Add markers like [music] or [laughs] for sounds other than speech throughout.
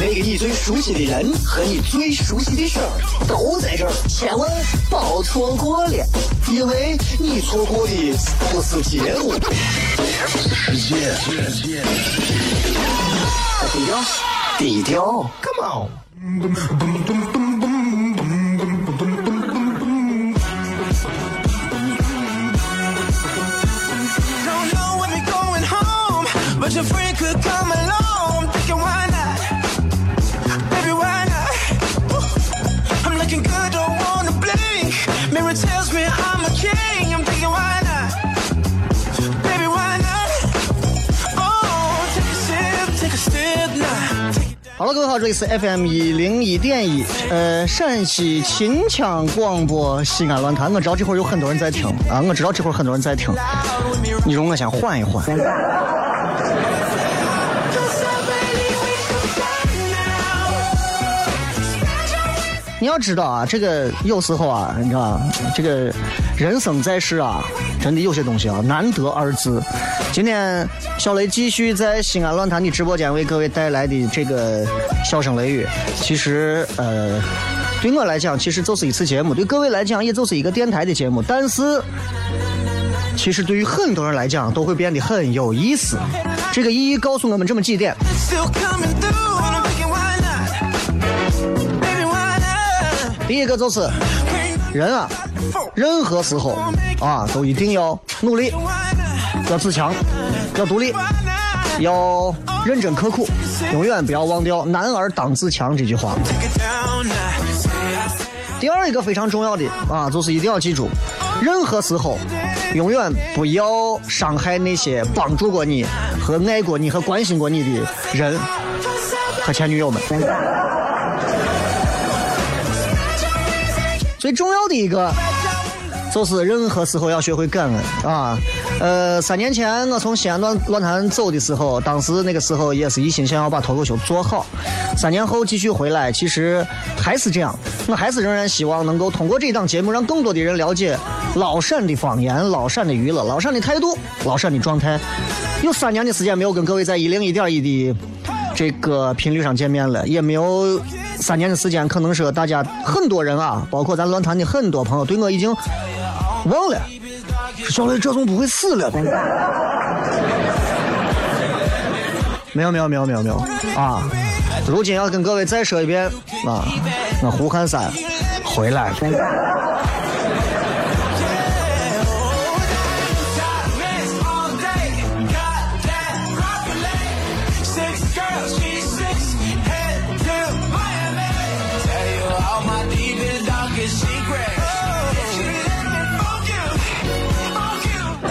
那个你最熟悉的人和你最熟悉的事儿都在这儿，千万别错过了，因为你错过的不是节目，世界。低调，低调，Come on。各位好，这里是 FM 一零一点一，呃，陕西秦腔广播西安论坛。我知道这会儿有很多人在听啊，我知道这会儿很多人在听。你容我先缓一缓。你要知道啊，这个有时候啊，你知道，这个人生在世啊，真的有些东西啊，难得二字。今天小雷继续在西安论坛的直播间为各位带来的这个笑声雷雨，其实呃，对我来讲，其实就是一次节目；对各位来讲，也就是一个电台的节目。但是，其实对于很多人来讲，都会变得很有意思。这个意义告诉我们这么几点?第一个就是人啊，任何时候啊，都一定要努力，要自强，要独立，要认真刻苦，永远不要忘掉“男儿当自强”这句话。第二一个非常重要的啊，就是一定要记住，任何时候永远不要伤害那些帮助过你和爱过你和关心过你的人和前女友们。最重要的一个就是任何时候要学会感恩啊。呃，三年前我从西安乱论坛走的时候，当时那个时候也是一心想要把脱口秀做好。三年后继续回来，其实还是这样，我还是仍然希望能够通过这档节目，让更多的人了解老陕的方言、老陕的娱乐、老陕的态度、老陕的状态。有三年的时间没有跟各位在一零一点一的这个频率上见面了，也没有三年的时间，可能说大家很多人啊，包括咱论坛的很多朋友，对我已经忘了。小雷，这总不会死了吧？没有没有没有没有没有啊！如今要跟各位再说一遍啊，那胡汉三回来了。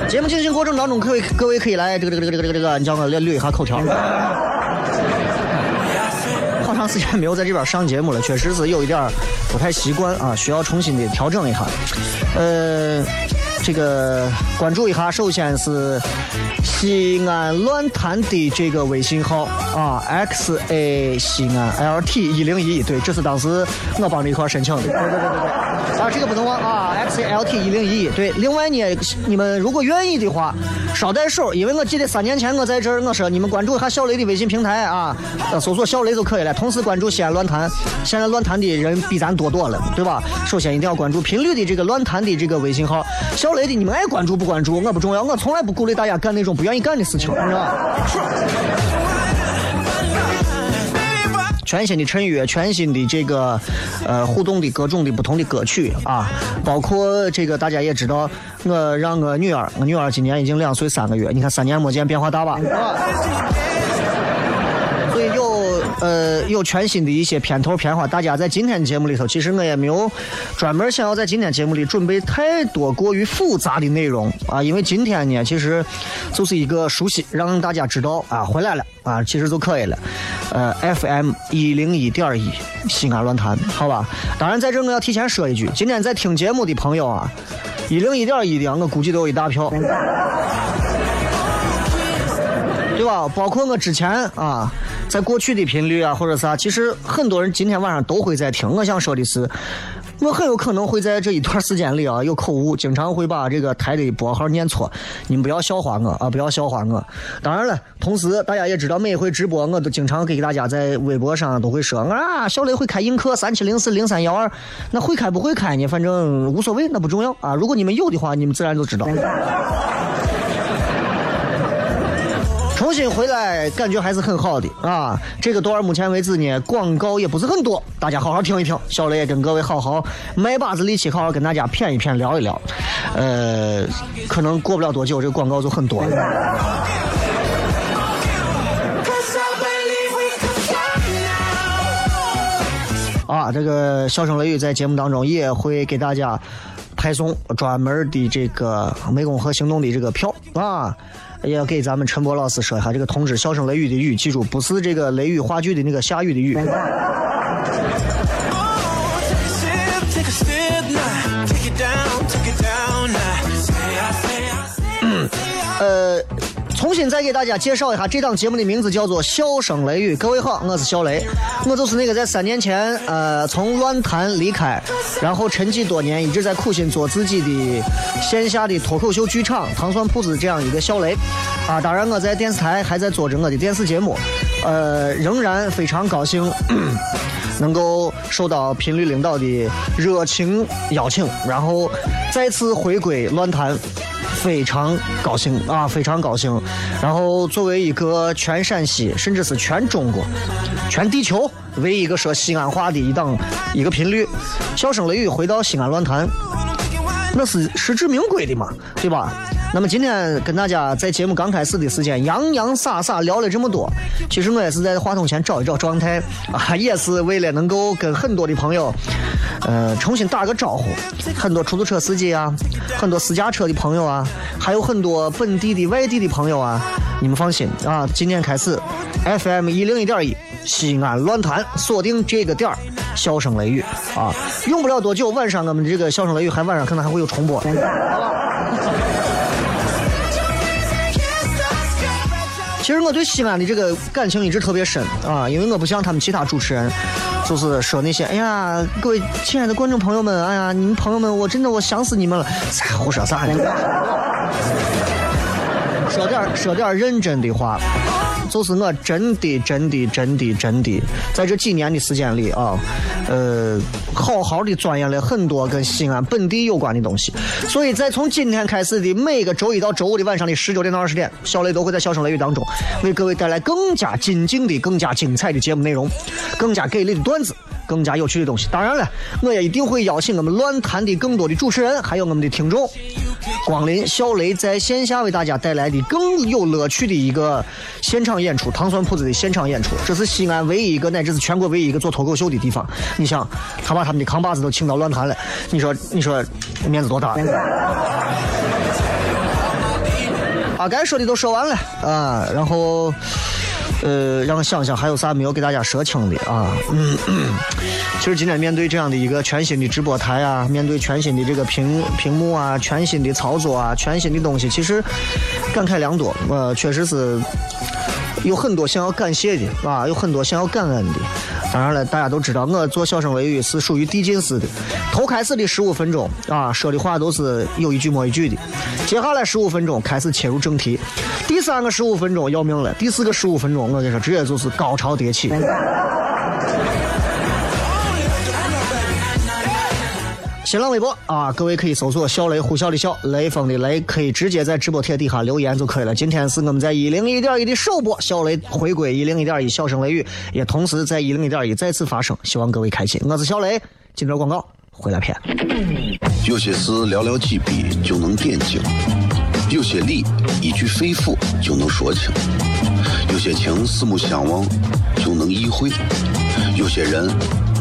节目进行过程当中，各位各位可以来这个这个这个这个这个，你叫我来捋一下口条。好长时间没有在这边上节目了，确实是有一点不太习惯啊，需要重新的调整一下。呃，这个关注一下，首先是西安乱谈的这个微信号啊，x a 西安 l t 一零一，对，这是当时我帮着一块申请的。对对对对对，啊，这个不能忘啊，x a l t 一零一，对。另外呢，你们如果愿意的话，捎带手，因为我记得三年前我在这儿，我说你们关注一下小雷的微信平台啊，搜索小雷就可以了。同时关注西安论坛，现在论坛的人比咱多多了，对吧？首先一定要关注频率的这个论坛的这个微信号，小雷的你们爱关注不关注我不重要，我从来不鼓励大家干那种不愿意干的事情，你知道吧？全新的陈悦，全新的这个呃互动的各种的不同的歌曲啊，包括这个大家也知道，我让我女儿，我女儿今年已经两岁三个月，你看三年没见变化大吧？啊呃有全新的一些片头片花，大家在今天节目里头，其实我也没有专门想要在今天节目里准备太多过于复杂的内容啊，因为今天呢，其实就是一个熟悉，让大家知道啊回来了啊，其实就可以了。呃，FM 一零一点一西安论坛，好吧？当然在这我要提前说一句，今天在听节目的朋友啊。一零一点一的，我估计都有一大票，对吧？包括我之前啊，在过去的频率啊，或者啥，其实很多人今天晚上都会在听。我想说的是。我很有可能会在这一段时间里啊 [laughs] 有口误，经常会把这个台的拨号念错，你们不要笑话我啊，不要笑话我。当然了，同时大家也知道，每回直播我都经常给大家在微博上都会说啊，小雷会开映客三七零四零三幺二，那会开不会开呢？反正无所谓，那不重要啊。如果你们有的话，你们自然就知道。重新回来，感觉还是很好的啊！这个段目前为止呢，广告也不是很多，大家好好听一听。小雷也跟各位好好卖把子力气，好好跟大家谝一谝，聊一聊。呃，可能过不了多久，这个广告就很多了。啊，这个笑声雷雨在节目当中也会给大家派送专门的这个湄公河行动的这个票啊。也要给咱们陈博老师说一下这个通知：笑声雷雨的雨，记住不是这个雷雨话剧的那个下雨的雨。重新再给大家介绍一下，这档节目的名字叫做《笑声雷雨》。各位好，我是小雷，我就是那个在三年前呃从乱坛离开，然后沉寂多年，一直在苦心做自己的线下的脱口秀剧场糖蒜铺子这样一个小雷啊。当然我在电视台还在做着我的电视节目，呃，仍然非常高兴 [clears throat] 能够受到频率领导的热情 [laughs] 邀请，然后再次回归乱坛。非常高兴啊，非常高兴。然后作为一个全陕西，甚至是全中国、全地球唯一一个说西安话的一档一个频率，笑声雷雨回到西安论坛，那是实至名归的嘛，对吧？那么今天跟大家在节目刚开始的时间洋洋洒洒聊了这么多，其实我也是在话筒前找一找状态啊，也是为了能够跟很多的朋友，呃，重新打个招呼。很多出租车司机啊，很多私家车的朋友啊，还有很多本地的、外地的朋友啊，你们放心啊，今天开始，FM 一零一点一西安乱坛锁定这个点儿，笑声雷雨啊，用不了多久，晚上我们这个笑声雷雨还晚上可能还会有重播。其实我对西安的这个感情一直特别深啊，因为我不像他们其他主持人，就是说那些哎呀，各位亲爱的观众朋友们，哎呀，你们朋友们，我真的我想死你们了，胡说啥呢？[laughs] 说点说点认真的话。就是我真的真的真的真的，在这几年的时间里啊，呃，好好的钻研了很多跟西安本地有关的东西。所以在从今天开始的每个周一到周五的晚上的十九点到二十点，小雷都会在笑声雷雨当中为各位带来更加精进的、更加精彩的节目内容，更加给力的段子。更加有趣的东西，当然了，我也一定会邀请我们乱谈的更多的主持人，还有我们的听众，光临小雷在线下为大家带来的更有乐趣的一个现场演出——糖蒜铺子的现场演出。这是西安唯一一个，乃至是全国唯一一个做脱口秀的地方。你想，他把他们的扛把子都请到乱坛了，你说，你说，面子多大？[laughs] 啊，该说的都说完了啊，然后。呃，让我想想还有啥没有给大家说清的啊？嗯，其实今天面对这样的一个全新的直播台啊，面对全新的这个屏屏幕啊，全新的操作啊，全新的东西，其实感慨良多。呃，确实是有很多想要感谢的啊，有很多想要感恩的。当然了，大家都知道我做小声雷雨是属于递进式的，头开始的十五分钟啊，说的话都是有一句没一句的。接下来十五分钟开始切入正题，第三个十五分钟要命了，第四个十五分钟我跟你说，直接就是高潮迭起。新浪微博啊，各位可以搜索“小雷呼啸的笑，雷锋的雷”，可以直接在直播贴底下留言就可以了。今天是我们在一零一点一的首播，小雷回归一零一点一，笑声雷雨也同时在一零一点一再次发生，希望各位开心。我是小雷，今朝广告回来片。有些事寥寥几笔就能点睛，有些理一句肺腑就能说清，有些情四目相望就能意会，有些人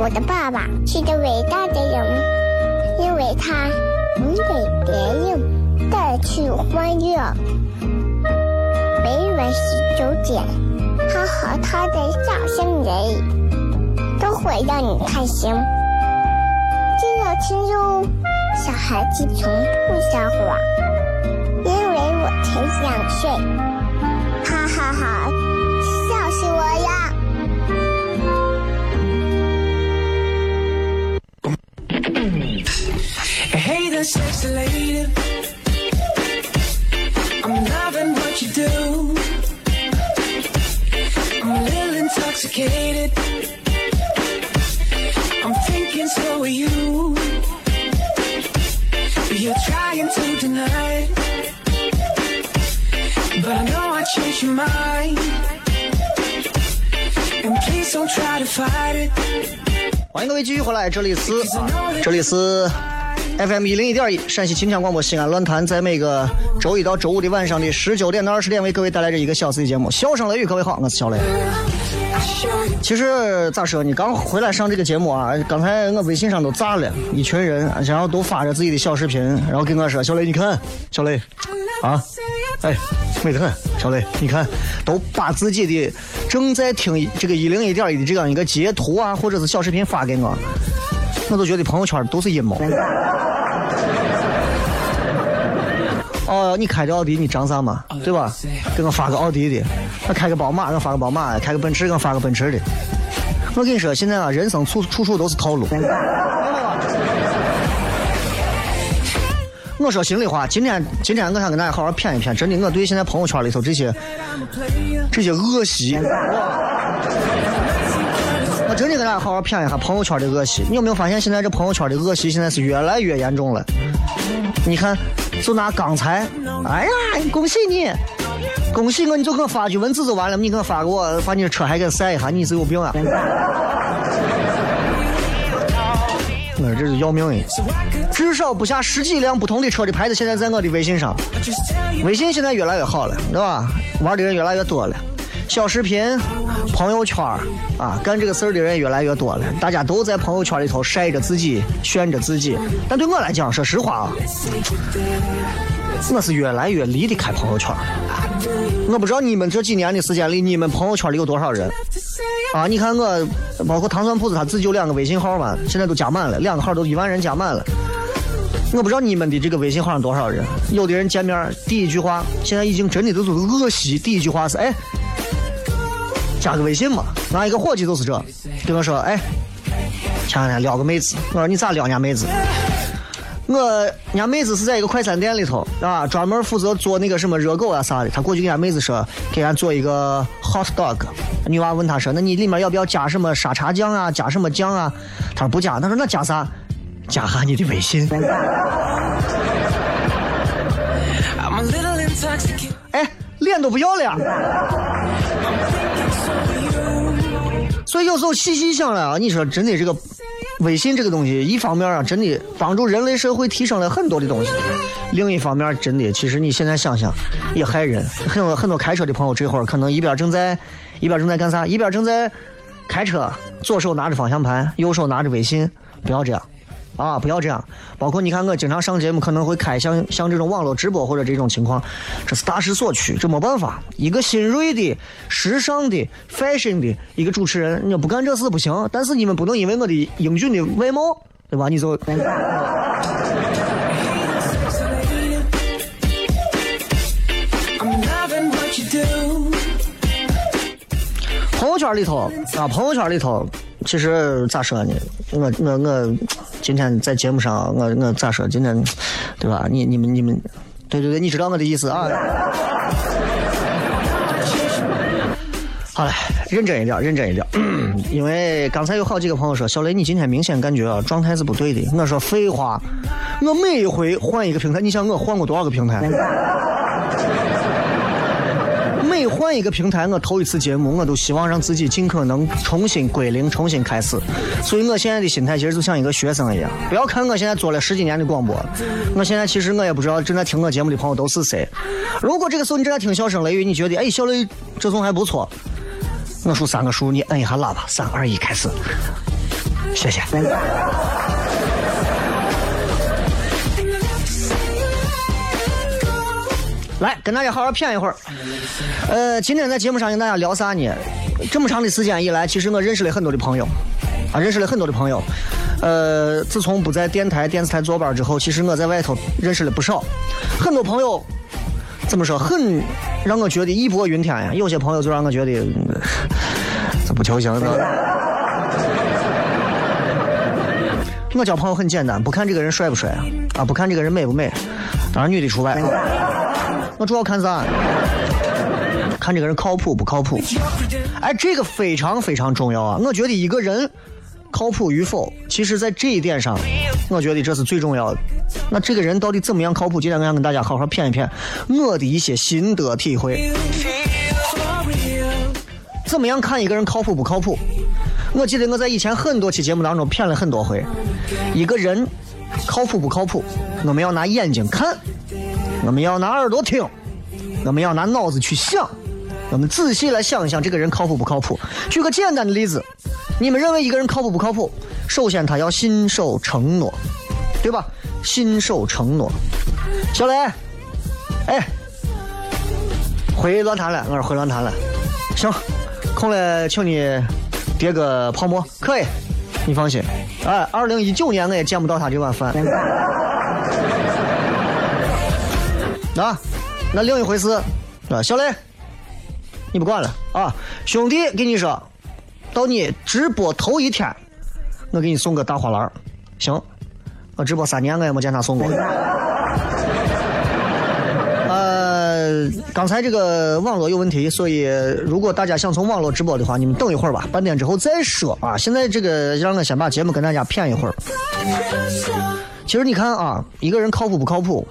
我的爸爸是个伟大的人，因为他能给别人带去欢乐。每晚十九点，他和他的笑声人，都会让你开心。记得听哟，小孩子从不撒谎，因为我才两岁。哈哈哈，Hey there, sexy lady. I'm loving what you do. I'm a little intoxicated. I'm thinking so are you. You're trying to deny it. But I know I changed your mind. And please don't try to fight it. 欢迎各位继续回来，这里是这里是 FM 一零一点一陕西秦腔广播西安论坛，在每个周一到周五的晚上的十九点到二十点，为各位带来这一个小时的节目。笑声雷雨，各位好，我是小雷。其实咋说呢？刚回来上这个节目啊，刚才我微信上都炸了，一群人，然后都发着自己的小视频，然后跟我说：“小雷，你看，小雷，啊，哎，美得很，小雷，你看，都把自己的正在听这个一零一点一的这样一个截图啊，或者是小视频发给我，我都觉得朋友圈都是阴谋。哦，你开着奥迪，你涨啥嘛？对吧？给我发个奥迪的，我开个宝马，给我发个宝马的；开个奔驰，给我发个奔驰的。我跟你说，现在啊，人生处处处都是套路。我说心里话，今天今天我想跟大家好好谝一谝，真的，我对现在朋友圈里头这些这些恶习，我真的跟大家好好谝一下朋友圈的恶习。你有没有发现，现在这朋友圈的恶习现在是越来越严重了？你看，就拿刚才，哎呀，恭喜你，恭喜我，你就给我发句文字就完了，你给我发给我，把你的车还给晒一下，你是有病啊！我这是要命的，至少不下十几辆不同的车的牌子，现在在我的微信上。微信现在越来越好了，对吧？玩的人越来越多了，小视频、朋友圈啊，干这个事儿的人越来越多了。大家都在朋友圈里头晒着自己，炫着自己。但对我来讲，说实话啊，我是越来越离得开朋友圈。我不知道你们这几年的时间里，你们朋友圈里有多少人啊？你看我，包括糖蒜铺子，他自己有两个微信号嘛，现在都加满了，两个号都一万人加满了。我不知道你们的这个微信号上多少人，有的人见面第一句话，现在已经真的都是恶习，第一句话是哎，加个微信嘛。俺一个伙计就是这，跟我说哎，前两天撩个妹子，我说你咋撩人家妹子？我人家妹子是在一个快餐店里头啊，专门负责做那个什么热狗啊啥的。他过去给人家妹子说，给人家做一个 hot dog。女娃问他说，那你里面要不要加什么沙茶酱啊？加什么酱啊？他说不加。他说那加啥？加下你的微信。哎，脸都不要了。所以有时候细细想来啊，你说真的，这个微信这个东西，一方面啊，真的帮助人类社会提升了很多的东西；另一方面，真的，其实你现在想想，也害人。很多很多开车的朋友，这会儿可能一边正在一边正在干啥，一边正在开车，左手拿着方向盘，右手拿着微信，不要这样。啊，不要这样！包括你看，我经常上节目，可能会开像像这种网络直播或者这种情况，这是大势所趋，这没办法。一个新锐的、时尚的、fashion 的一个主持人，你要不干这事不行。但是你们不能因为我的英俊的外貌，对吧？你就朋友圈里头啊，朋友圈里头，其实咋说呢？我我我今天在节目上，我我咋说？今天对吧？你你们你们，对对对，你知道我的意思啊。好了，认真一点，认真一点，[coughs] 因为刚才有好几个朋友说，小雷你今天明显感觉啊状态是不对的。我说废话，我每一回换一个平台，你想我换过多少个平台？每换一个平台，我投一次节目，我都希望让自己尽可能重新归零，重新开始。所以我现在的心态其实就像一个学生一样。不要看我现在做了十几年的广播，我现在其实我也不知道正在听我节目的朋友都是谁。如果这个时候你正在听笑声雷雨，你觉得哎，小雷这种还不错，我数三个数，你摁一下喇叭，三二一，开始。谢谢。来，跟大家好好谝一会儿。呃，今天在节目上跟大家聊啥呢？这么长的时间以来，其实我认识了很多的朋友，啊，认识了很多的朋友。呃，自从不在电台、电视台坐班之后，其实我在外头认识了不少，很多朋友怎么说，很让我觉得义薄云天呀。有些朋友就让我觉得这不求行的。我交朋友很简单，不看这个人帅不帅啊，啊，不看这个人美不美，当然女的除外。我主要看啥？看这个人靠谱不靠谱？哎，这个非常非常重要啊！我觉得一个人靠谱与否，其实在这一点上，我觉得这是最重要的。那这个人到底怎么样靠谱？今天我想跟大家好好谝一谝我的一些心得体会。怎么样看一个人靠谱不靠谱？我记得我在以前很多期节目当中谝了很多回。一个人靠谱不靠谱？我们要拿眼睛看。我们要拿耳朵听，我们要拿脑子去想，我们仔细来想一想这个人靠谱不靠谱。举个简单的例子，你们认为一个人靠谱不靠谱？首先他要信守承诺，对吧？信守承诺。小雷，哎，回论坛了，我说回论坛了。行，空了，请你叠个泡沫，可以，你放心。哎，二零一九年我也见不到他这碗饭。啊，那另一回事，啊，小雷，你不管了啊！兄弟，跟你说，到你直播头一天，我给你送个大花篮行，我直播三年，我也没见他送过。[laughs] 呃，刚才这个网络有问题，所以如果大家想从网络直播的话，你们等一会儿吧，半点之后再说啊。现在这个让我先把节目跟大家谝一会儿。其实你看啊，一个人靠谱不靠谱？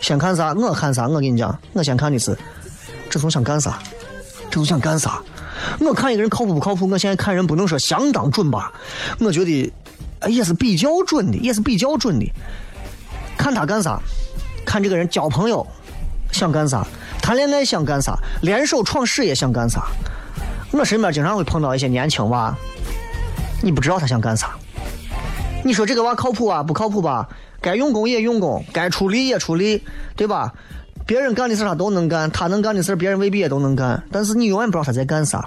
先看啥？我看啥？我跟你讲，我先看的是这从想干啥？这从想干啥？我看一个人靠谱不靠谱？我现在看人不能说相当准吧？我觉得也是比较准的，也是比较准的。看他干啥？看这个人交朋友想干啥？谈恋爱想干啥？联手创事业想干啥？我身边经常会碰到一些年轻娃，你不知道他想干啥？你说这个娃靠谱啊？不靠谱吧？该用功也用功，该出力也出力，对吧？别人干的事他都能干，他能干的事别人未必也都能干。但是你永远不知道他在干啥。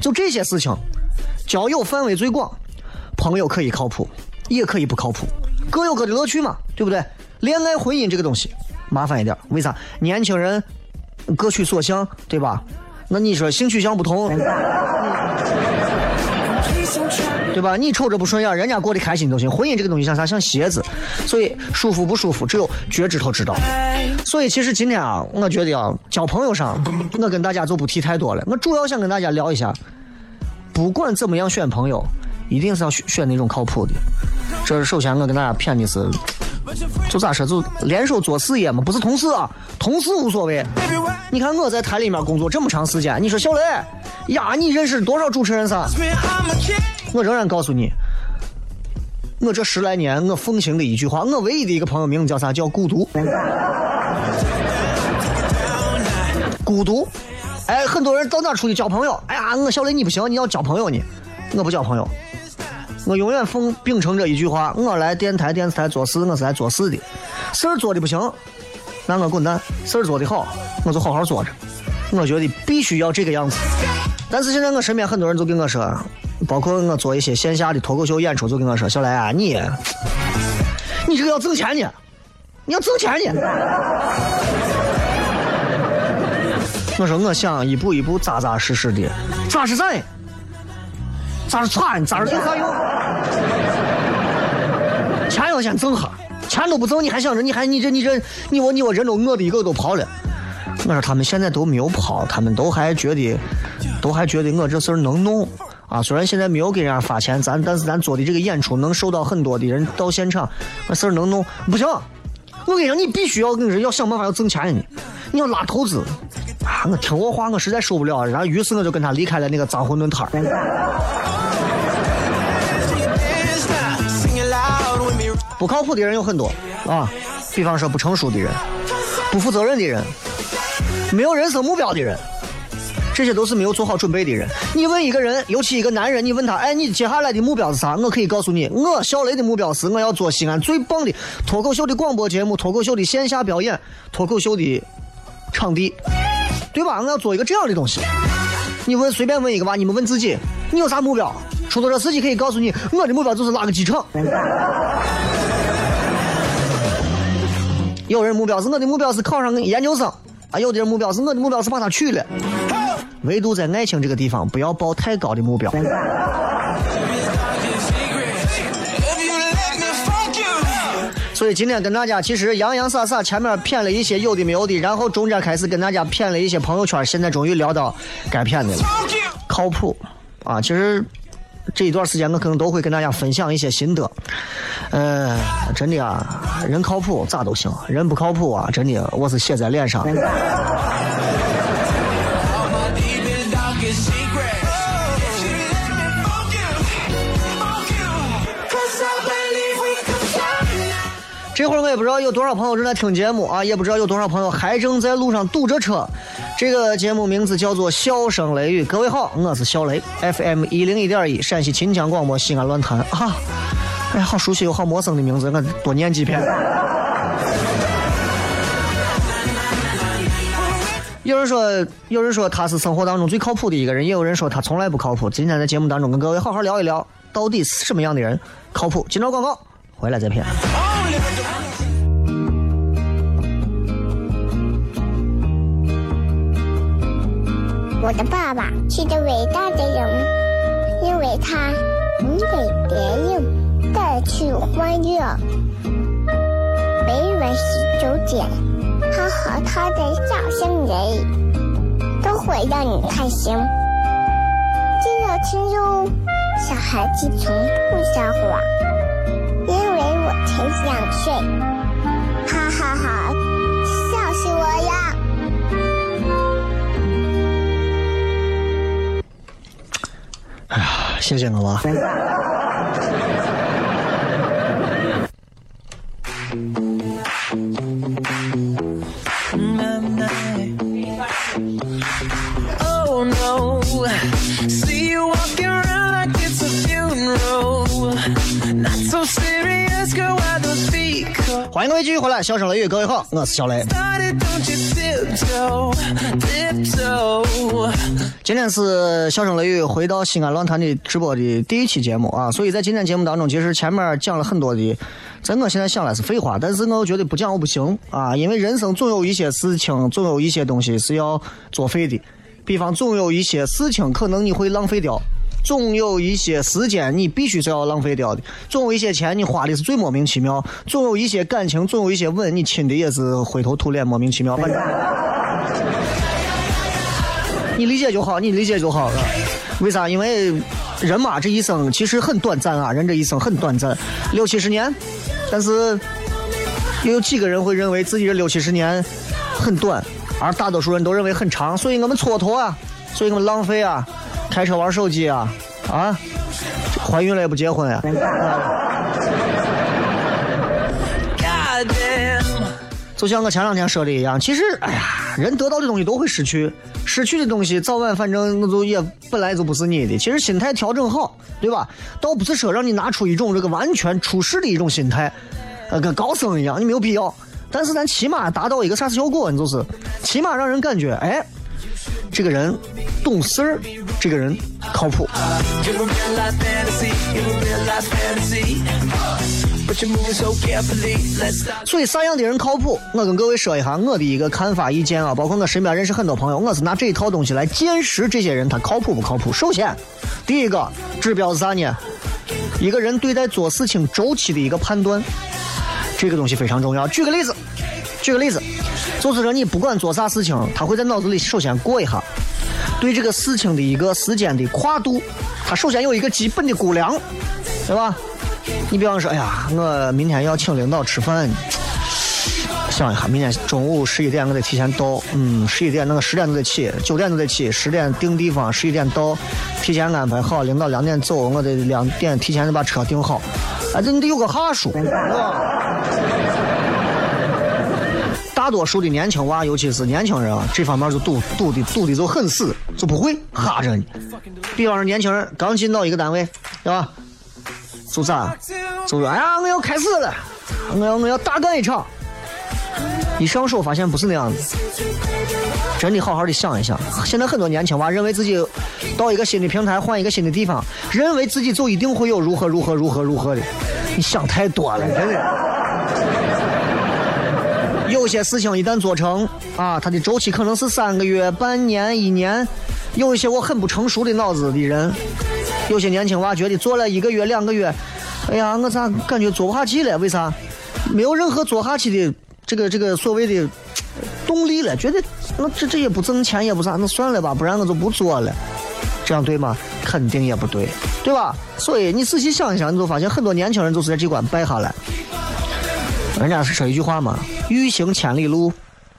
就这些事情，交友范围最广，朋友可以靠谱，也可以不靠谱，各有各的乐趣嘛，对不对？恋爱婚姻这个东西麻烦一点，为啥？年轻人各取所向，对吧？那你说性取向不同。[laughs] 对吧？你瞅着不顺眼，人家过得开心就行。婚姻这个东西像啥？像鞋子，所以舒服不舒服，只有脚趾头知道。所以其实今天啊，我觉得啊，交朋友上，我跟大家就不提太多了。我主要想跟大家聊一下，不管怎么样选朋友，一定是要选选那种靠谱的。这是首先我跟大家谝的是，就咋说，就联手做事业嘛，不是同事啊，同事无所谓。你看我在台里面工作这么长时间，你说小雷呀，你认识多少主持人噻？我仍然告诉你，我这十来年我奉行的一句话，我唯一的一个朋友名字叫啥？叫孤独。孤独。哎，很多人到哪出去交朋友？哎呀，我小雷你不行，你要交朋友呢。我不交朋友，我永远奉秉承着一句话：我来电台、电视台做事，我是来做事的。事儿做的不行，那我滚蛋；事儿做的好，我就好好做着。我觉得必须要这个样子。但是现在我身边很多人都跟我说。包括我做一些线下的脱口秀演出，就跟我说：“小来啊，你，你这个要挣钱呢，你要挣钱呢。”我说：“我想一步一步扎扎实实的，扎实啥？扎实穿，扎实有啥用？钱要先挣哈，钱都不挣，你还想着你还你这你这你我你我人都饿的一个都跑了。”我说：“他们现在都没有跑，他们都还觉得，都还觉得我这事儿能弄。”啊，虽然现在没有给人家发钱，咱但是咱做的这个演出能受到很多的人到现场，那事儿能弄不行。我跟你说，你必须要跟人要想办法要挣钱的，你要拉投资，啊，我听我话，我实在受不了，然后于是我就跟他离开了那个脏馄饨摊。不靠谱的人有很多啊，比方说不成熟的人、不负责任的人、没有人生目标的人，这些都是没有做好准备的人。你问一个人，尤其一个男人，你问他，哎，你接下来的目标是啥？我可以告诉你，我小雷的目标是我要做西安最棒的脱口秀的广播节目、脱口秀的线下表演、脱口秀的场地，对吧？我要做一个这样的东西。你问随便问一个吧，你们问自己，你有啥目标？出租车司机可以告诉你，我的目标就是拉个机场。有人目标是我的目标是考上研究生啊，有的人目标是我的目标是把他娶了。唯独在爱情这个地方，不要抱太高的目标。所以今天跟大家其实洋洋洒洒，前面骗了一些有的没有的，然后中间开始跟大家骗了一些朋友圈，现在终于聊到该骗的了，靠谱啊！其实这一段时间我可能都会跟大家分享一些心得。呃，真的啊，人靠谱咋都行，人不靠谱啊，真的我是写在脸上。会儿我也不知道有多少朋友正在听节目啊，也不知道有多少朋友还正在路上堵着车。这个节目名字叫做《笑声雷雨》，各位好，我是小雷，FM 一零一点一，陕西秦腔广播西安论坛啊。哎，好熟悉又好陌生的名字，我多念几遍。有人说，有人说他是生活当中最靠谱的一个人，也有人说他从来不靠谱。今天在节目当中跟各位好好聊一聊，到底是什么样的人靠谱？今朝广告回来再骗。我的爸爸是个伟大的人，因为他能给别人带去欢乐。每晚十九点，他和他的笑声人，都会让你开心。记得听哟，小孩子从不撒谎，因为我才想睡。哈哈哈 why those feet cold? 欢迎各位继续回来，笑声雷雨，各位好，我是小雷。今天是笑声雷雨回到西安论坛的直播的第一期节目啊，所以在今天节目当中，其实前面讲了很多的，在我现在想来是废话，但是我又觉得不讲我不行啊，因为人生总有一些事情，总有一些东西是要作废的，比方总有一些事情可能你会浪费掉。总有一些时间你必须是要浪费掉的，总有一些钱你花的是最莫名其妙，总有一些感情，总有一些吻你亲的也是灰头土脸莫名其妙，反正。你理解就好，你理解就好了。为啥？因为人嘛，这一生其实很短暂啊，人这一生很短暂，六七十年，但是又有几个人会认为自己这六七十年很短，而大多数人都认为很长，所以我们蹉跎啊，所以我们浪费啊，开车玩手机啊，啊，怀孕了也不结婚呀、就像我前两天说的一样，其实，哎呀，人得到的东西都会失去，失去的东西早晚反正那就也本来就不是你的。其实心态调整好，对吧？倒不是说让你拿出一种这个完全出世的一种心态，呃，跟高僧一样，你没有必要。但是咱起码达到一个啥子效果？你就是起码让人感觉，哎，这个人懂事儿，这个人靠谱。所以啥样的人靠谱？我跟各位说一下我的一个看法意见啊，包括我身边认识很多朋友，我是拿这一套东西来见识这些人他靠谱不靠谱。首先，第一个指标是啥呢？一个人对待做事情周期的一个判断，这个东西非常重要。举个例子，举个例子，就是说你不管做啥事情，他会在脑子里首先过一下，对这个事情的一个时间的跨度，他首先有一个基本的估量，对吧？你比方说，哎呀，我明天要请领导吃饭，想一下，明天中午十一点我得提前到，嗯，十一点那个十点都得起，九点都得起，十点定地方，十一点到，提前安排好，领导两点走，我得两点提前得把车订好，啊，这你得有个哈数。大多数的年轻娃，尤其是年轻人啊，这方面就堵堵的堵的就很死，就不会哈着你。比方说年轻人刚进到一个单位，对吧？就咋？就说哎呀，我要开始了，我要我要大干一场。一上手发现不是那样子，真的好好的想一想。现在很多年轻娃认为自己到一个新的平台，换一个新的地方，认为自己就一定会有如何如何如何如何的，你想太多了，真的。有些事情一旦做成啊，它的周期可能是三个月、半年、一年。有一些我很不成熟的脑子的人，有些年轻娃觉得做了一个月、两个月，哎呀，我咋感觉做不下去了？为啥？没有任何做下去的这个这个所谓的动力了，觉得那这这也不挣钱也不啥，那算了吧，不然我就不做了。这样对吗？肯定也不对，对吧？所以你仔细想一想，你就发现很多年轻人就是在这关败下来。人家是说一句话嘛，欲行千里路，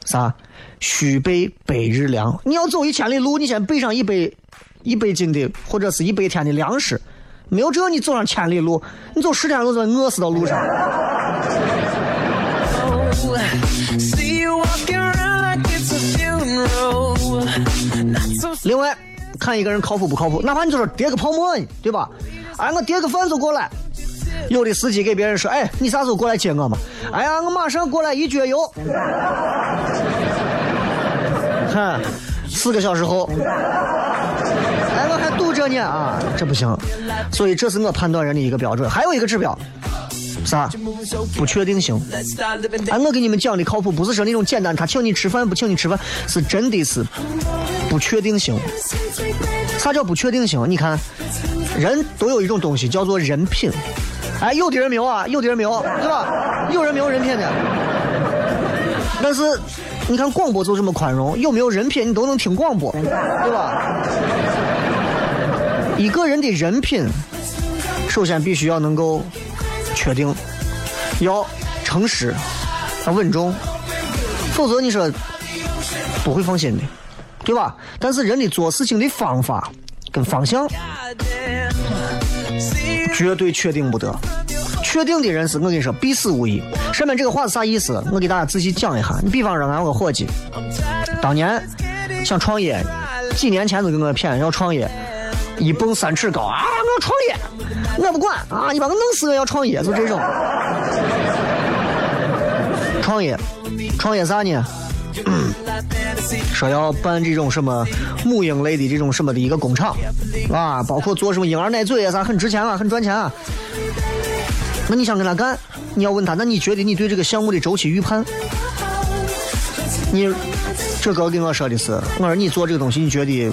啥？须备百日粮。你要走一千里路，你先备上一百一百斤的或者是一百天的粮食。没有这，你走上千里路，你走十天路就饿死到路上。另外，看一个人靠谱不靠谱，哪怕你就是叠个泡沫，对吧？哎，我叠个饭就过来。有的司机给别人说：“哎，你啥时候过来接我嘛？”哎呀，我马上过来一脚油。看，四个小时后，哎，我还堵着呢啊，这不行。所以这是我判断人的一个标准。还有一个指标，啥？不确定性。哎，我给你们讲的靠谱，不是说那种简单，他请你吃饭不请你吃饭，是真的是不确定性。啥叫不确定性？你看，人都有一种东西叫做人品。哎，有的人没有啊，有的人没有，对吧？有人没有人品的。但是，你看广播就这么宽容，有没有人品你都能听广播，对吧？一个人的人品，首先必须要能够确定，要诚实，要稳重，否则你说不会放心的，对吧？但是人的做事情的方法跟方向。绝对确定不得，确定的人是我跟你说必死无疑。上面这个话是啥意思？我给大家仔细讲一下。你比方说，俺有个伙计，当年想创业，几年前就给我骗要创业，一蹦三尺高啊！我要创业，我不管啊！你把我弄死，我要创业，就这种。创业，创业啥呢？说要办这种什么母婴类的这种什么的一个工厂，啊，包括做什么婴儿奶嘴啊啥，很值钱啊，很赚钱啊。那你想跟他干？你要问他，那你觉得你对这个项目的周期预判？你这个跟我说的是，我说你做这个东西，你觉得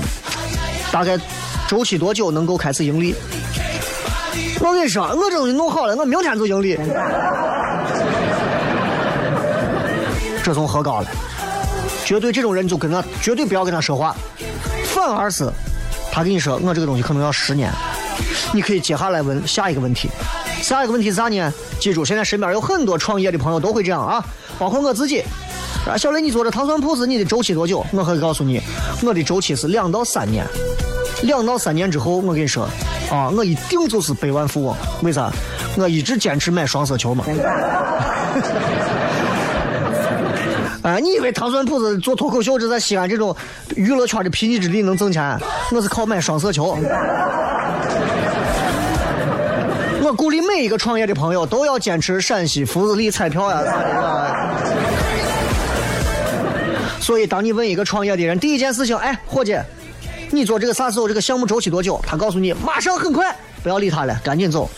大概周期多久能够开始盈利？我跟你说，我这东西弄好了，我明天就盈利。这从何高了？绝对这种人就跟他绝对不要跟他说话，反而是他跟你说我这个东西可能要十年，你可以接下来问下一个问题，下一个问题是啥呢？记住，现在身边有很多创业的朋友都会这样啊，包括我自己。啊，小雷，你做这糖蒜铺子，你的周期多久？我可以告诉你，我的周期是两到三年，两到三年之后，我跟你说，啊，我一定就是百万富翁。为啥？我一直坚持买双色球嘛。[laughs] 啊！你以为糖蒜铺子做脱口秀，这在西安这种娱乐圈的贫瘠之地能挣钱？我是靠买双色球。[laughs] 我鼓励每一个创业的朋友都要坚持陕西福利彩票呀啥的。所以，当你问一个创业的人，第一件事情，哎，伙计，你做这个啥时候？这个项目周期多久？他告诉你，马上很快，不要理他了，赶紧走。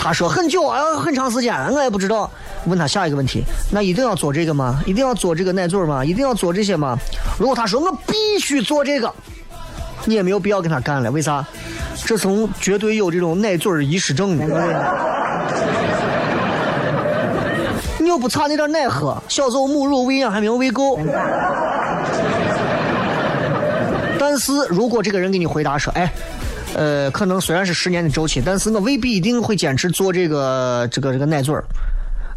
他说很久啊，很长时间，我也不知道。问他下一个问题，那一定要做这个吗？一定要做这个奶嘴吗？一定要做这些吗？如果他说我必须做这个，你也没有必要跟他干了。为啥？这从绝对有这种奶嘴遗失症的。你又不差那点奶喝，小时候母乳喂养还没有喂够。但是如果这个人给你回答说，哎，呃，可能虽然是十年的周期，但是我未必一定会坚持做这个这个这个奶嘴。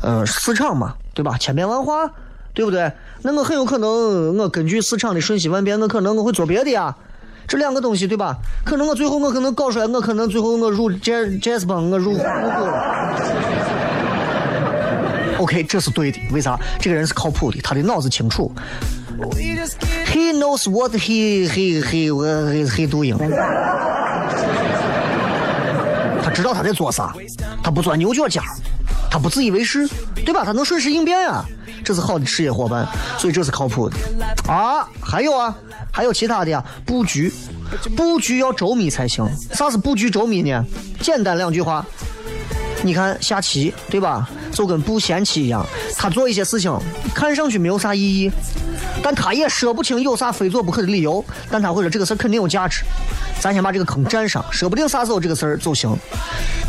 呃，市场嘛，对吧？千变万化，对不对？那我很有可能，我根据市场的瞬息万变，我可能我会做别的呀。这两个东西对吧？可能我最后我可能搞出来，我可能最后我入 J J S 帮，我入入股了。[laughs] OK，这是对的。为啥？这个人是靠谱的，他的脑子清楚。He knows what he he he he he doing。[laughs] 他知道他在做啥，他不钻牛角尖，他不自以为是，对吧？他能顺势应变啊，这是好的事业伙伴，所以这是靠谱的啊。还有啊，还有其他的呀，布局，布局要周密才行。啥是布局周密呢？简单两句话，你看下棋，对吧？就跟布闲棋一样，他做一些事情看上去没有啥意义，但他也说不清有啥非做不可的理由，但他会说这个事肯定有价值。咱先把这个坑占上，说不定啥时候这个事儿就行。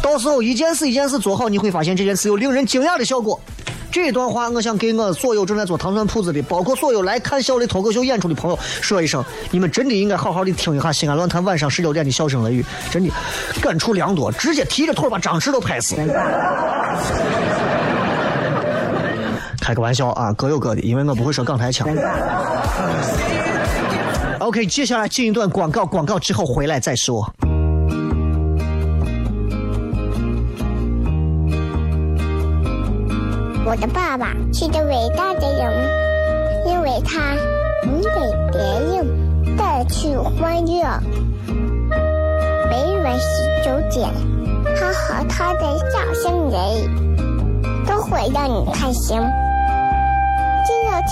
到时候一件事一件事做好，你会发现这件事有令人惊讶的效果。这段话，我想给我所有正在做糖蒜铺子的，包括所有来看小雷脱口秀演出的朋友说一声：你们真的应该好好的听一下西安论坛晚上十九点的笑声雷雨，真的感触良多，直接提着腿把张弛都拍死。[laughs] 开个玩笑啊，各有各的，因为我不会说港台腔。OK，接下来进一段广告，广告之后回来再说。我的爸爸是个伟大的人，因为他能给别人带去欢乐。每晚十九点，他和他的笑声人，都会让你开心。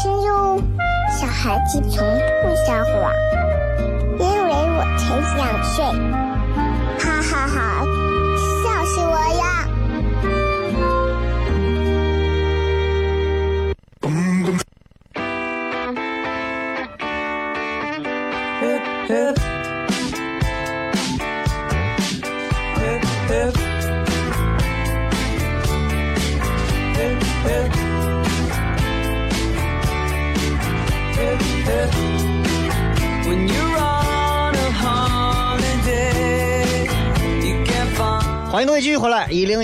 听哟，小孩子从不撒谎，因为我才两岁。哈哈哈，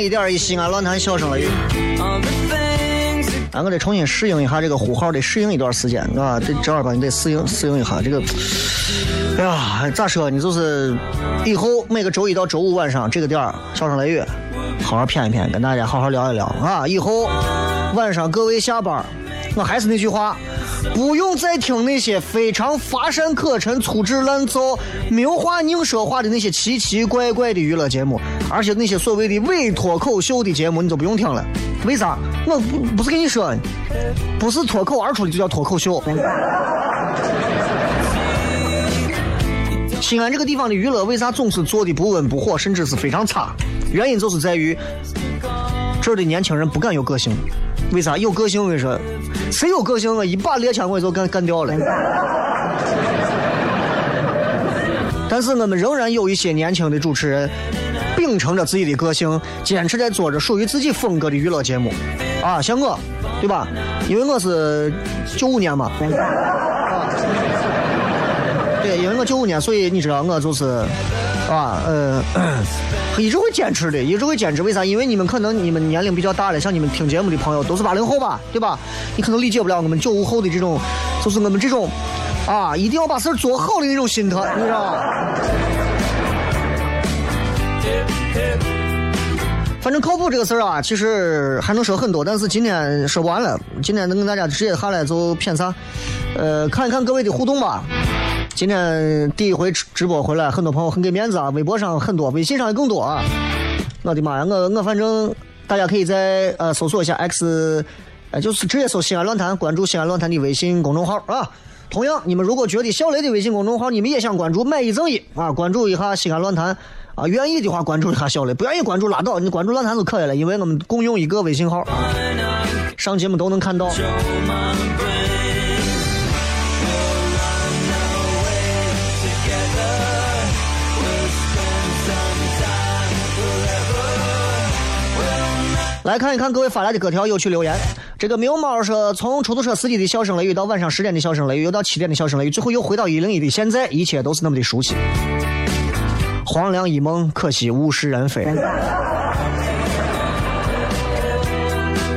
一点一西安论坛笑声雷雨。啊，我得重新适应一下这个呼号，得适应一段时间，啊，这正儿八经得适应适应一下这个。哎呀，咋说呢？就是以后每个周一到周五晚上这个点儿，笑声雷雨，好好谝一谝，跟大家好好聊一聊啊。以后晚上各位下班，我还是那句话，不用再听那些非常乏善可陈、粗制滥造、没有话硬说话的那些奇奇怪怪的娱乐节目，而且那些所谓的伪脱口秀的节目，你就不用听了。为啥？我不不是跟你说，不是脱口而出的就叫脱口秀。[laughs] 西安这个地方的娱乐为啥总是做的不温不火，甚至是非常差？原因就是在于这儿的年轻人不敢有个性。为啥？有个性，我跟你说，谁有个性啊？一把猎枪我就干干掉了。[laughs] 但是我们仍然有一些年轻的主持人，秉承着自己的个性，坚持在做着属于自己风格的娱乐节目。啊，像我，对吧？因为我是九五年嘛。啊 [laughs] 对，因为我九五年，所以你知道我就是，啊，呃，一直会坚持的，一直会坚持。为啥？因为你们可能你们年龄比较大了，像你们听节目的朋友都是八零后吧，对吧？你可能理解不了我们九五后的这种，就是我们这种，啊，一定要把事做好的那种心态，你知道吧？反正靠谱这个事儿啊，其实还能说很多，但是今天说不完了。今天能跟大家直接下来就骗啥？呃，看一看各位的互动吧。今天第一回直直播回来，很多朋友很给面子啊，微博上很多，微信上也更多啊。我的妈呀，我我反正大家可以在呃搜索一下 X，呃就是直接搜西安论坛，关注西安论坛的微信公众号啊。同样，你们如果觉得小雷的微信公众号你们也想关注，买一赠一啊，关注一下西安论坛啊，愿意的话关注一下小雷，不愿意关注拉倒，你关注论坛就可以了，因为我们共用一个微信号啊，上节目都能看到。来看一看各位发来的各条有趣留言。这个喵猫说，从出租车司机的笑声雷雨到晚上十点的笑声雷雨，又到七点的笑声雷雨，最后又回到一零一的现在，一切都是那么的熟悉。黄粱一梦，可惜物是人非。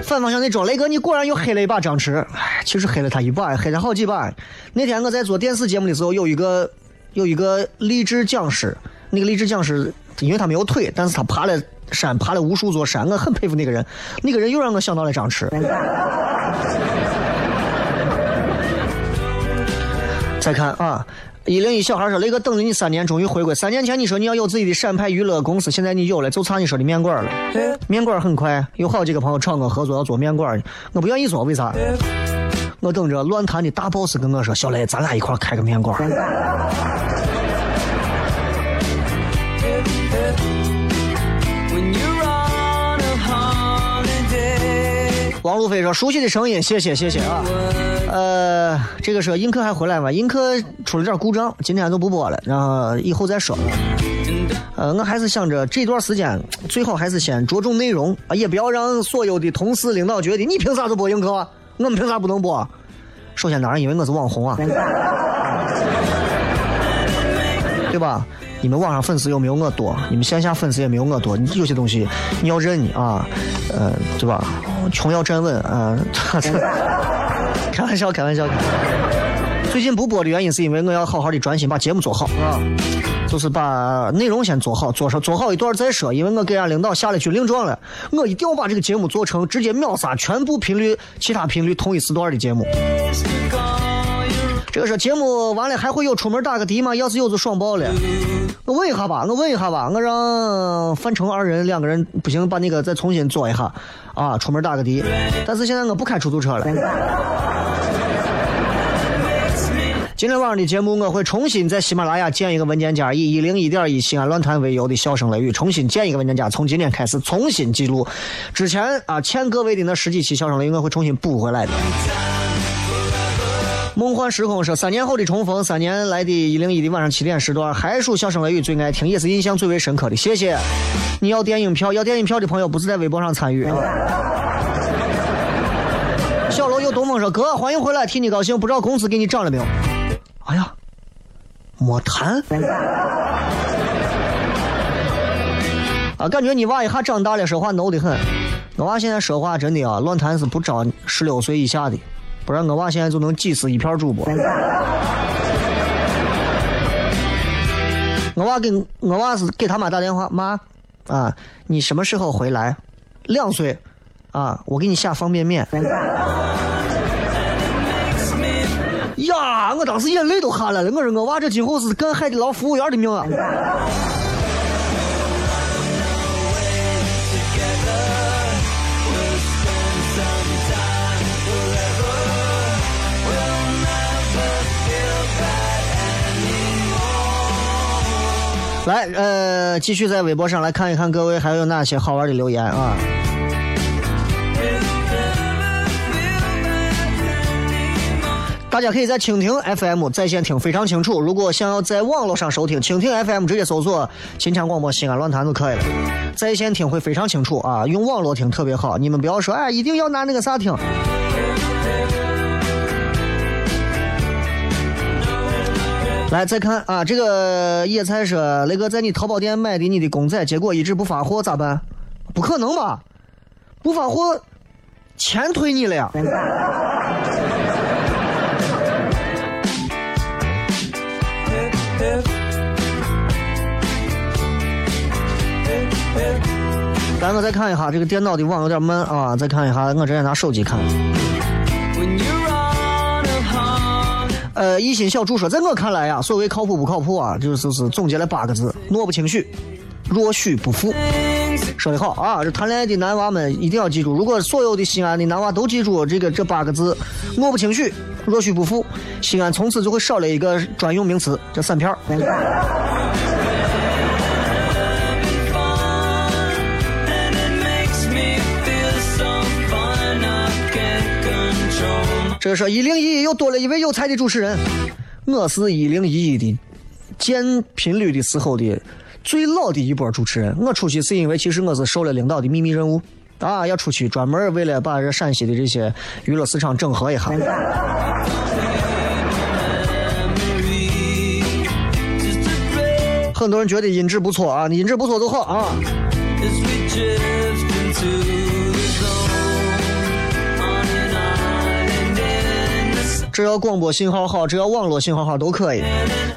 反方向那装，雷哥你果然又黑了一把张弛。哎，其实黑了他一把，黑了好几把。那天我在做电视节目的时候，有一个有一个励志讲师，那个励志讲师，因为他没有腿，但是他爬了山，爬了无数座山，我很佩服那个人。那个人又让我想到了张弛。再看啊，一零一小孩说：“雷哥等了你三年，终于回归。三年前你说你要有自己的陕派娱乐公司，现在你有了，就差你说的面馆了。面馆很快，有好几个朋友找我合作要做面馆，我不愿意做，为啥？我等着乱谈的大 boss 跟我说：小雷，咱俩一块开个面馆。王路飞说：“熟悉的声音，谢谢谢谢啊。呃，这个说映客还回来吗？映客出了点故障，今天就不播了，然后以后再说。呃，我还是想着这段时间最好还是先着重内容啊，也不要让所有的同事领导觉得你凭啥就播映客，我们凭啥不能播？首先当然因为我是网红啊，对吧？你们网上粉丝又没有我多，你们线下粉丝也没有我多，你有些东西你要认你啊，呃，对吧？穷要站稳啊！[laughs] 开玩笑，开玩笑。最近不播的原因是因为我要好好的专心把节目做好啊，就是把内容先做好，做上做好一段再说。因为我给俺领导下了军令状了，我一定要把这个节目做成直接秒杀全部频率、其他频率同一时段的节目。这个说节目完了还会有出门打个的吗？要是有就爽爆了。我问一下吧，我问一下吧，我让范成二人两个人不行，把那个再重新做一下啊，出门打个的。但是现在我不开出租车了。今天晚上的节目我会重新在喜马拉雅建一个文件夹，以一零一点一西安论坛为由的笑声雷雨重新建一个文件夹，从今天开始重新记录之前啊欠各位的那十几期笑声雷雨，我会重新补回来的。梦幻时空说：三年后的重逢，三年来的一零一的晚上七点时段，还属笑声雷雨最爱听，也是印象最为深刻的。谢谢。你要电影票，要电影票的朋友不是在微博上参与。小楼有东风说：哥，欢迎回来，替你高兴。不知道工资给你涨了没有？哎呀，没谈。啊，感觉你娃一下长大了，说话孬得很。我娃现在说话真的啊，乱谈是不招十六岁以下的。不然我娃现在就能挤死一片主播。我娃给我娃是给他妈打电话，妈，啊，你什么时候回来？两岁，啊，我给你下方便面。呀，我当时眼泪都下来了。我说我娃这今后是干海底捞服务员的命啊。来，呃，继续在微博上来看一看各位还有哪些好玩的留言啊！大家可以在蜻蜓 FM 在线听，非常清楚。如果想要在网络上收听，蜻蜓 FM 直接搜索“秦腔广播西安论坛”就可以了。在线听会非常清楚啊，用网络听特别好。你们不要说，哎，一定要拿那个啥听。来，再看啊，这个野菜说，雷哥在你淘宝店买的你的公仔，结果一直不发货，咋办？不可能吧？不发货，钱退你了呀？来，我再看一下这个电脑的网有点慢啊，再看一下，我直接拿手机看。呃，一心小猪说，在我看来呀，所谓靠谱不靠谱啊，就是是总结了八个字：诺不轻许，若许不负。说的好啊，这谈恋爱的男娃们一定要记住，如果所有的西安的男娃都记住这个这八个字：诺不轻许，若许不负，西安从此就会少了一个专用名词，叫散片这说一零一又多了一位有才的主持人，我是一零一一的建频率的时候的最老的一波主持人。我出去是因为其实我是受了领导的秘密任务，啊，要出去专门为了把这陕西的这些娱乐市场整合一下。很多人觉得音质不错啊，音质不错就好啊。只要广播信号好，只要网络信号好都可以。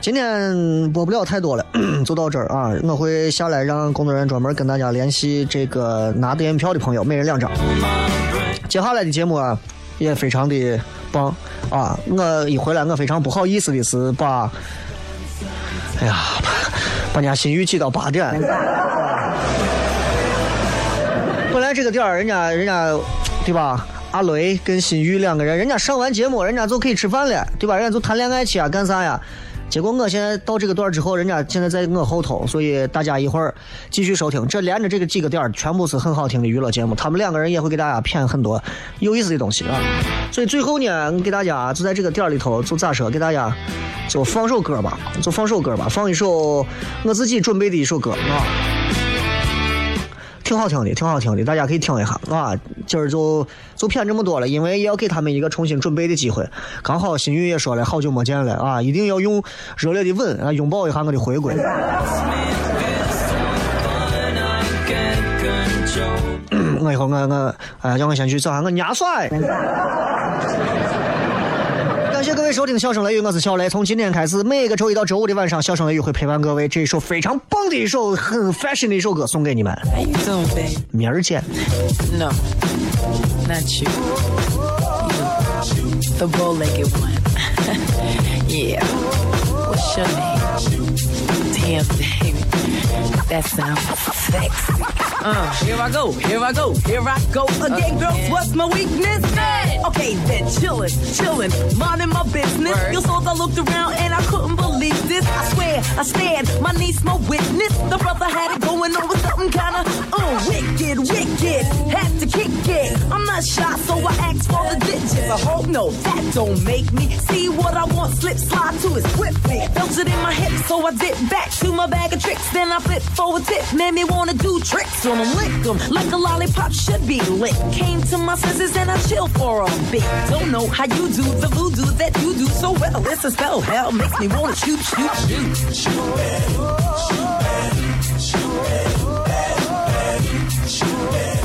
今天播不了太多了，[clears throat] 就到这儿啊！我会下来让工作人员专门跟大家联系这个拿电影票的朋友，每人两张。接下来的节目啊，也非常的棒啊！我一回来，我非常不好意思的是把，哎呀，把人家新宇起到八点。[laughs] 本来这个点儿，人家人家，对吧？阿雷跟新宇两个人，人家上完节目，人家就可以吃饭了，对吧？人家就谈恋爱去啊，干啥呀？结果我现在到这个段之后，人家现在在我后头，所以大家一会儿继续收听。这连着这个几个点全部是很好听的娱乐节目，他们两个人也会给大家骗很多有意思的东西啊。所以最后呢，给大家就在这个点里头，就咋说？给大家就放首歌吧，就放首歌吧，放一首我自己准备的一首歌啊。挺好听的，挺好听的，大家可以听一下啊！今儿就就骗这么多了，因为也要给他们一个重新准备的机会。刚好新宇也说了，好久没见了啊，一定要用热烈的吻啊拥抱一下我的回归。[coughs] 我以后我我哎，让我先去找下我牙帅。感谢各位收听《笑声雷雨》，我是小雷。从今天开始，每个周一到周五的晚上，《笑声雷雨》会陪伴各位。这一首非常棒的一首、很 fashion 的一首歌，送给你们。明儿见。No, not you. The bow-legged one. [laughs] Yeah. What's your name? Damn, baby. That sounds sexy. Uh, here I go, here I go, here I go again, girls. What's my weakness? Okay, then chillin', chillin', minding my business. Word. You saw I looked around and I couldn't believe this. I swear, I stand, my niece, my witness. The brother had it going on with something kinda uh, wicked, wicked. Had to kick it. I'm not shy, so I asked for the digits. I hope no, that don't make me see what I want. Slip slide to it swiftly. Felt it in my hips, so I dip back to my bag of tricks. Then I flip throw a tip, made me wanna do tricks on them, lick them like a lollipop should be lit. Came to my senses and I chill for a bit. Don't know how you do the voodoo that you do so well. It's a spell, hell makes me wanna shoot, shoot, shoot. Shoot, shoot, shoot, shoot, shoot, shoot, shoot, shoot, shoot, shoot, shoot, shoot,